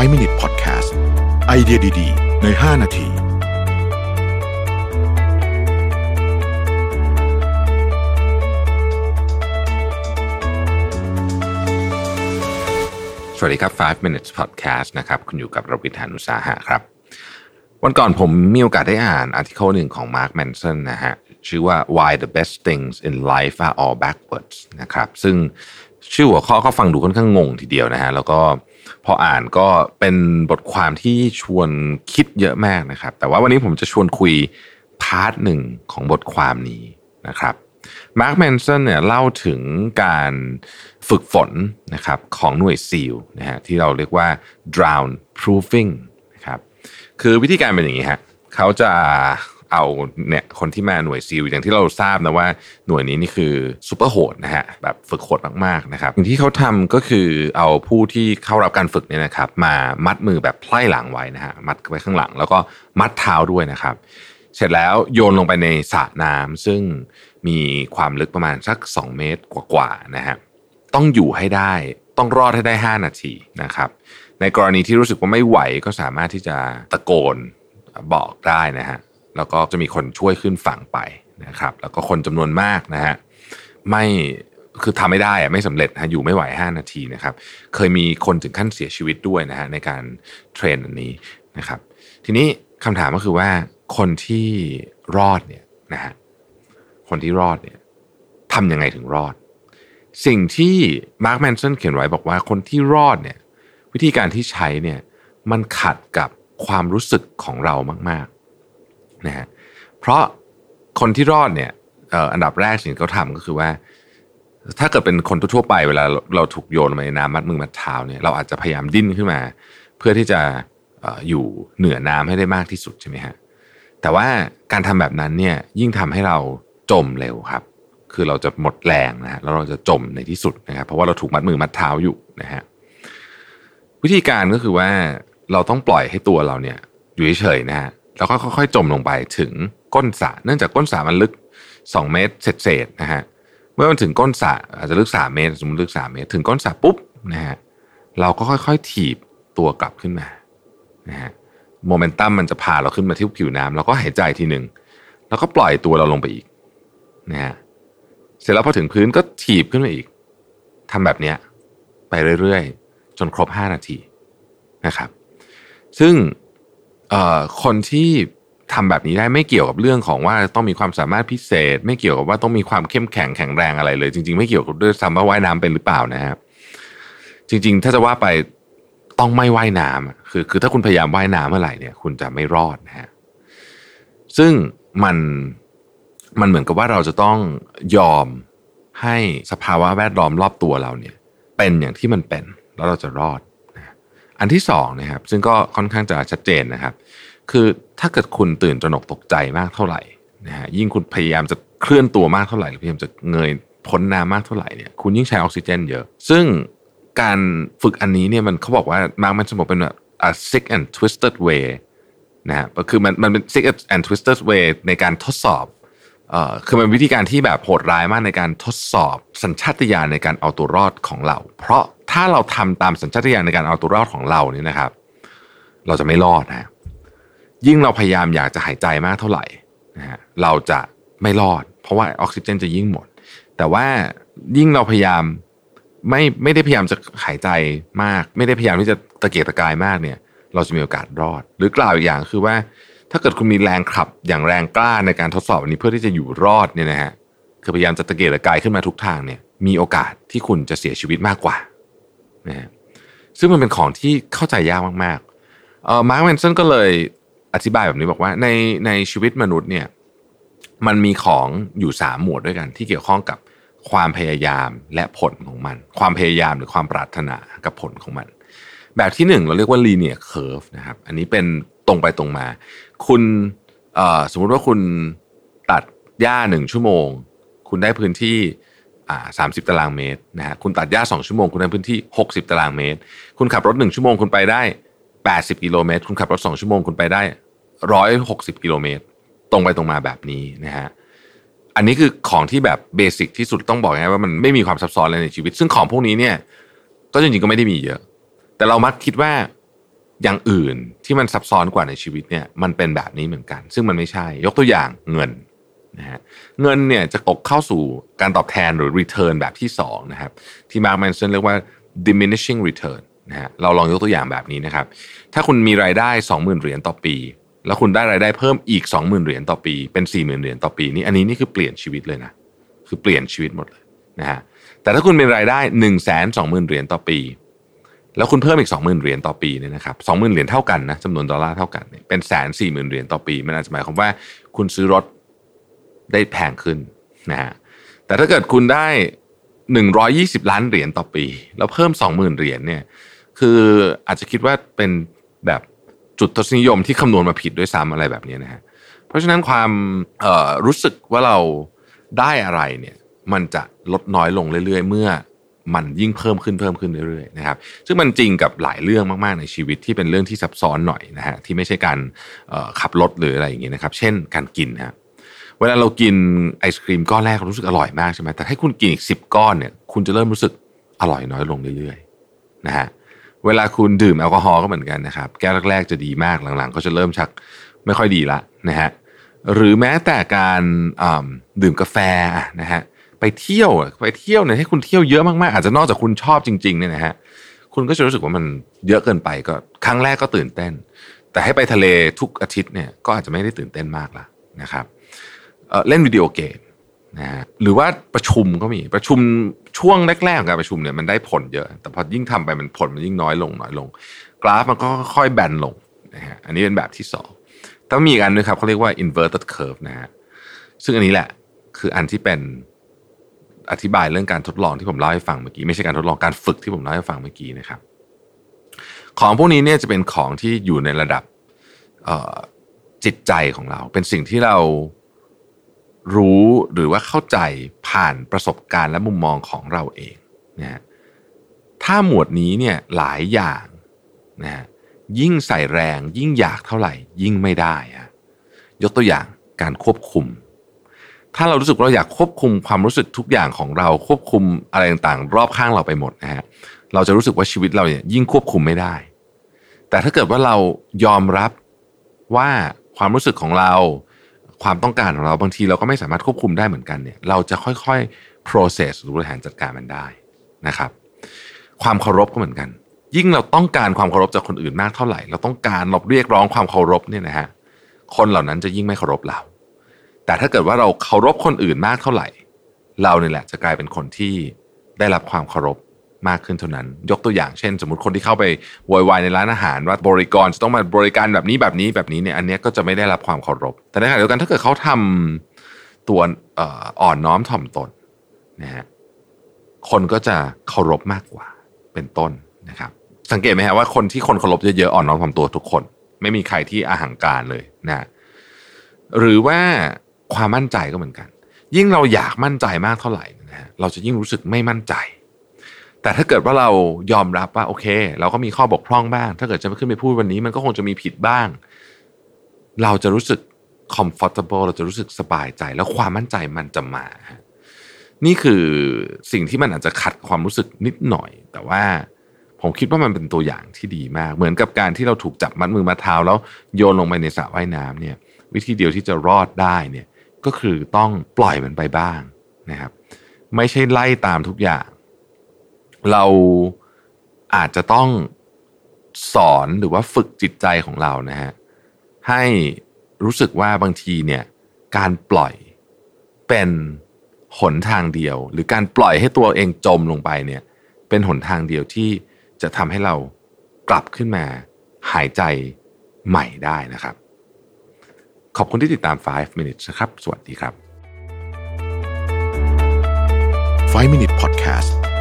5 Minute Podcast ไอเดียดี ๆ ใน 5 นาที สวัสดีครับ 5 minutes podcast นะครับ คุณอยู่กับรวิทานุสาหะครับ วันก่อนผมมีโอกาสได้อ่านอาร์ติเคิลหนึ่งของ Mark Manson นะฮะ ชื่อว่า why the best things in life are all backwards นะครับ ซึ่งชื่อหัวข้อก็ฟังดูค่อนข้างงงทีเดียวนะฮะ แล้วก็ พออ่านก็เป็นบทความที่ชวนคิดเยอะมากนะครับ แต่ว่าวันนี้ผมจะชวนคุย part หนึ่งของบทความนี้นะครับ Mark Manson เนี่ยเล่าถึงการฝึกฝนนะครับของหน่วยซีลนะฮะที่เราเรียกว่า drown proofing นะครับคือวิธีการเป็นอย่างนี้ฮะเขาจะ เอาเนี่ยคนที่มาหน่วยซีลอย่างที่เราทราบนะว่าหน่วยนี้นี่คือซูเปอร์โหดนะฮะแบบฝึกโหดมากๆนะครับสิ่งที่เขาทำก็คือเอาผู้ที่เข้ารับการฝึกเนี่ยนะครับ มามัดมือแบบไพล่หลังไว้นะฮะมัดไว้ข้างหลัง แล้วก็มัดเท้าด้วยนะครับ เสร็จแล้วโยนลงไปในสระน้ำซึ่งมีความลึกประมาณสัก 2 เมตรกว่าๆนะฮะต้องอยู่ให้ได้ต้องรอดให้ได้ 5 นาทีนะครับ ในกรณีที่รู้สึกว่าไม่ไหวก็สามารถที่จะตะโกนบอกได้นะฮะ แล้วก็จะมีคนช่วยขึ้นฝั่งไปนะครับ แล้วก็คนจำนวนมากนะฮะไม่คือทำไม่ได้อะไม่สำเร็จนะอยู่ไม่ไหว 5 นาทีนะครับ เคยมีคนถึงขั้นเสียชีวิตด้วยนะฮะในการ train อันนี้นะครับ ทีนี้คำถามก็คือว่าคนที่รอดเนี่ยนะฮะคนที่รอดเนี่ยทำยังไงถึงรอด สิ่งที่ Mark Manson เขียนไว้บอกว่าคนที่รอดเนี่ย วิธีการที่ใช้เนี่ยมันขัดกับความรู้สึกของเรามาก นะฮะเพราะคนที่รอดเนี่ยอันดับแรกสิ่งที่เขาทำก็คือว่า ถ้าเกิดเป็นคนทั่วไปเวลาเราถูกโยนลงไปในน้ำมัดมือมัดเท้าเนี่ยเราอาจจะพยายามดิ้นขึ้นมา เพื่อที่จะอยู่เหนือน้ำให้ได้มากที่สุดใช่ไหมฮะแต่ว่าการทำแบบนั้นเนี่ยยิ่งทำให้เราจมเร็วครับ คือเราจะหมดแรงนะฮะแล้วเราจะจมในที่สุดนะครับเพราะว่าเราถูกมัดมือมัดเท้าอยู่นะฮะวิธีการก็คือว่าเราต้องปล่อยให้ตัวเราเนี่ยอยู่เฉยๆนะฮะ แล้วก็ค่อยๆจมลงไปถึงก้นสระเนื่องจากก้นสระมันลึก 2 เมตรเศษๆนะฮะเมื่อมันถึงก้นสระอาจจะลึก 3 เมตรสมมติลึก 3 เมตร ถึงก้นสระปุ๊บนะฮะเราก็ค่อยๆถีบตัวกลับขึ้นมานะฮะโมเมนตัมมันจะพาเราขึ้นมาที่ผิวน้ำแล้วก็หายใจทีหนึ่งแล้วก็ปล่อยตัวเราลงไปอีกนะฮะเสร็จแล้วพอถึงพื้นก็ถีบขึ้นมาอีกทำแบบเนี้ยไปเรื่อยๆ จนครบ 5 นาทีนะครับ ซึ่ง คนที่ทำแบบนี้ได้ไม่เกี่ยวกับเรื่องของว่าต้องมีความสามารถพิเศษ ไม่เกี่ยวกับว่าต้องมีความเข้มแข็งแข็งแรงอะไรเลย จริง ๆ ไม่เกี่ยวกับด้วยซ้ำว่าว่ายน้ำเป็นหรือเปล่านะครับ จริง ๆ ถ้าจะว่าไปต้องไม่ว่ายน้ำคือคือถ้าคุณพยายามว่ายน้ำเมื่อไหร่เนี่ย คุณจะไม่รอดนะฮะซึ่งมันมันเหมือนกับว่าเราจะต้องยอมให้สภาวะแวดล้อมรอบตัวเราเนี่ย เป็นอย่างที่มันเป็น แล้วเราจะรอด อันที่สองนะครับ ซึ่งก็ค่อนข้างจะชัดเจนนะครับ คือถ้าเกิดคุณตื่นตระหนกตกใจมากเท่าไหร่นะฮะยิ่งคุณพยายามจะเคลื่อนตัวมากเท่าไหร่หรือพยายามจะเงยพ้นน้ำมากเท่าไหร่เนี่ยคุณยิ่งใช้ออกซิเจนเยอะ ซึ่งการฝึกอันนี้เนี่ยมันเขาบอกว่ามาร์กมันจะบอกเป็นแบบ a sick and twisted way นะฮะก็คือมันมันเป็น sick and twisted way ในการทดสอบเอ่อคือมันวิธีการที่แบบโหดร้ายมากในการทดสอบสัญชาตญาณในการเอาตัวรอดของเรา เพราะ ถ้าเราทำตามสัญชาตญาณในการเอาตัวรอดของเราเนี่ยนะครับ เราจะไม่รอดนะยิ่งเราพยายามอยากจะหายใจมากเท่าไหร่นะฮะเราจะไม่รอด เพราะว่าออกซิเจนจะยิ่งหมด แต่ว่ายิ่งเราพยายามไม่ไม่ได้พยายามจะหายใจมาก ไม่ได้พยายามที่จะตะเกียกตะกายมากเนี่ย เราจะมีโอกาสรอด หรือกล่าวอีกอย่างคือว่า ถ้าเกิดคุณมีแรงขับอย่างแรงกล้าในการทดสอบอันนี้เพื่อที่จะอยู่รอดเนี่ยนะฮะคือพยายามจะตะเกียกตะกายขึ้นมาทุกทางเนี่ย มีโอกาสที่คุณจะเสียชีวิตมากกว่า นะฮะซึ่งมันเป็นของที่เข้าใจยากมากๆเอ่อมาร์คแมนสันก็เลยอธิบายแบบนี้บอกว่าในในชีวิตมนุษย์เนี่ยมันมีของอยู่สามหมวดด้วยกัน ที่เกี่ยวข้องกับความพยายามและผลของมัน ความพยายามหรือความปรารถนากับผลของมัน แบบที่หนึ่งเราเรียกว่า linear curve นะครับ อันนี้เป็นตรงไปตรงมา คุณสมมุติว่าคุณตัดหญ้าหนึ่งชั่วโมง คุณได้พื้นที่ สามสิบตารางเมตรนะฮะคุณตัดหญ้าสองชั่วโมงคุณได้พื้นที่หกสิบตารางเมตร คุณขับรถหนึ่งชั่วโมงคุณไปได้แปดสิบกิโลเมตร คุณขับรถสองชั่วโมงคุณไปได้ร้อยหกสิบกิโลเมตร ตรงไปตรงมาแบบนี้นะฮะอันนี้คือของที่แบบ basic ที่สุดต้องบอกไงว่ามันไม่มีความซับซ้อนอะไรในชีวิต ซึ่งของพวกนี้เนี่ยก็จริงๆก็ไม่ได้มีเยอะ แต่เรามักคิดว่าอย่างอื่นที่มันซับซ้อนกว่าในชีวิตเนี่ยมันเป็นแบบนี้เหมือนกัน ซึ่งมันไม่ใช่ ยกตัวอย่างเงิน นะฮะเงินเนี่ยจะตกเข้าสู่การตอบแทนหรือ return แบบที่2นะครับที่ Mark Manson เรียกว่า diminishing return นะฮะเราลองยกตัวอย่างแบบนี้นะครับ ถ้าคุณมีรายได้ 20,000เหรียญต่อปี แล้วคุณได้รายได้เพิ่มอีก 20,000เหรียญต่อปีเป็น 40,000เหรียญต่อปีนี่อันนี้นี่คือเปลี่ยนชีวิตเลยนะคือเปลี่ยนชีวิตหมดเลยนะฮะแต่ถ้าคุณมีรายได้ 1 2 0 0 0 0เหรียญต่อปี แล้วคุณเพิ่มอีก 20,000เหรียญต่อปีเนี่ยนะครับ20,000เหรียญเท่ากันนะจำนวนดอลลาร์เท่ากันเนี่ยเป็นแสนสี่หมื่นเหรียญต่อปี มันอาจจะหมายความว่าคุณซื้อรถ ได้แพงขึ้นนะฮะแต่ถ้าเกิดคุณได้ 120 ล้านเหรียญต่อปี แล้วเพิ่ม 20,000 เหรียญเนี่ยคืออาจจะคิดว่าเป็นแบบจุดทศนิยมที่คำนวณมาผิดด้วยซ้ำอะไรแบบนี้นะฮะเพราะฉะนั้นความรู้สึกว่าเราได้อะไรเนี่ยมันจะลดน้อยลงเรื่อยๆ เมื่อมันยิ่งเพิ่มขึ้นเพิ่มขึ้นเรื่อยๆนะครับ ซึ่งมันจริงกับหลายเรื่องมากๆในชีวิตที่เป็นเรื่องที่ซับซ้อนหน่อยนะฮะที่ไม่ใช่การขับรถหรืออะไรอย่างเงี้ยนะครับ เช่นการกินฮะเวลาเรากินไอศครีมก้อนแรกเรารู้สึกอร่อยมากใช่ไหมแต่ให้คุณกินอีกสิบก้อนเนี่ย คุณจะเริ่มรู้สึกอร่อยน้อยลงเรื่อยๆนะฮะเวลาคุณดื่มแอลกอฮอล์ก็เหมือนกันนะครับ แก้วแรกๆจะดีมากหลังๆ ก็จะเริ่มชักไม่ค่อยดีละนะฮะหรือแม้แต่การดื่มกาแฟนะฮะไปเที่ยวไปเที่ยวเนี่ยให้คุณเที่ยวเยอะมากๆอาจจะนอกจากคุณชอบจริงๆเนี่ยนะฮะคุณก็จะรู้สึกว่ามันเยอะเกินไปก็ครั้งแรกก็ตื่นเต้น แต่ให้ไปทะเลทุกอาทิตย์เนี่ยก็อาจจะไม่ได้ตื่นเต้นมากละนะครับ เล่นวิดีโอเกมนะฮะหรือว่าประชุมก็มีประชุมช่วงแรกๆของการประชุมเนี่ยมันได้ผลเยอะ แต่พอยิ่งทำไปมันผลมันยิ่งน้อยลงน้อยลง กราฟมันก็ค่อยแบนลงนะฮะอันนี้เป็นแบบที่สองต้องมีอีกอันนึงครับเขาเรียกว่า inverted curve นะฮะซึ่งอันนี้แหละคืออันที่เป็นอธิบายเรื่องการทดลองที่ผมเล่าให้ฟังเมื่อกี้ไม่ใช่การทดลองการฝึกที่ผมเล่าให้ฟังเมื่อกี้นะครับ ของพวกนี้เนี่ยจะเป็นของที่อยู่ในระดับจิตใจของเรา เป็นสิ่งที่เรา รู้หรือว่าเข้าใจผ่านประสบการณ์และมุมมองของเราเองนะฮะถ้าหมวดนี้เนี่ยหลายอย่างนะฮะยิ่งใส่แรงยิ่งอยากเท่าไหร่ ยิ่งไม่ได้ฮะยกตัวอย่างการควบคุม ถ้าเรารู้สึกเราอยากควบคุมความรู้สึกทุกอย่างของเราควบคุมอะไรต่างๆ รอบข้างเราไปหมดนะฮะเราจะรู้สึกว่าชีวิตเราเนี่ยยิ่งควบคุมไม่ได้ แต่ถ้าเกิดว่าเรายอมรับว่าความรู้สึกของเรา ความต้องการของเราบางทีเราก็ไม่สามารถควบคุมได้เหมือนกันเนี่ยเราจะค่อยๆ process หรือบริหารจัดการมันได้นะครับ ความเคารพก็เหมือนกัน ยิ่งเราต้องการความเคารพจากคนอื่นมากเท่าไหร่ เราต้องการเราเรียกร้องความเคารพเนี่ยนะฮะคนเหล่านั้นจะยิ่งไม่เคารพเรา แต่ถ้าเกิดว่าเราเคารพคนอื่นมากเท่าไหร่ เราเนี่ยแหละจะกลายเป็นคนที่ได้รับความเคารพ มากขึ้นเท่านั้น ยกตัวอย่างเช่น สมมติคนที่เข้าไปวอยวายในร้านอาหาร ว่าบริกรจะต้องมาบริการแบบนี้แบบนี้แบบนี้เนี่ยอันนี้ก็จะไม่ได้รับความเคารพ แต่ในขณะเดียวกันถ้าเกิดเขาทำตัวอ่อนน้อมถ่อมตนนะฮะคนก็จะเคารพมากกว่าเป็นต้นนะครับ สังเกตไหมฮะว่าคนที่คนเคารพเยอะๆอ่อนน้อมถ่อมตัวทุกคน ไม่มีใครที่อาหังการเลยนะหรือว่าความมั่นใจก็เหมือนกัน ยิ่งเราอยากมั่นใจมากเท่าไหร่นะฮะเราจะยิ่งรู้สึกไม่มั่นใจ แต่ถ้าเกิดว่าเรายอมรับว่าโอเค เราก็มีข้อบกพร่องบ้าง ถ้าเกิดจะขึ้นไปพูดวันนี้ มันก็คงจะมีผิดบ้าง เราจะรู้สึก comfortable เราจะรู้สึกสบายใจ แล้วความมั่นใจมันจะมา นี่คือสิ่งที่มันอาจจะขัดความรู้สึกนิดหน่อย แต่ว่าผมคิดว่ามันเป็นตัวอย่างที่ดีมาก เหมือนกับการที่เราถูกจับมัดมือมาเท้าแล้วโยนลงไปในสระว่ายน้ำเนี่ย วิธีเดียวที่จะรอดได้เนี่ยก็คือต้องปล่อยมันไปบ้างนะครับ ไม่ใช่ไล่ตามทุกอย่าง เราอาจจะต้องสอนหรือว่าฝึกจิตใจของเรานะฮะให้รู้สึกว่าบางทีเนี่ยการปล่อยเป็นหนทางเดียว หรือการปล่อยให้ตัวเองจมลงไปเนี่ยเป็นหนทางเดียวที่จะทำให้เรากลับขึ้นมาหายใจใหม่ได้นะครับ ขอบคุณที่ติดตาม 5 minutes นะครับ สวัสดีครับ 5 minute podcast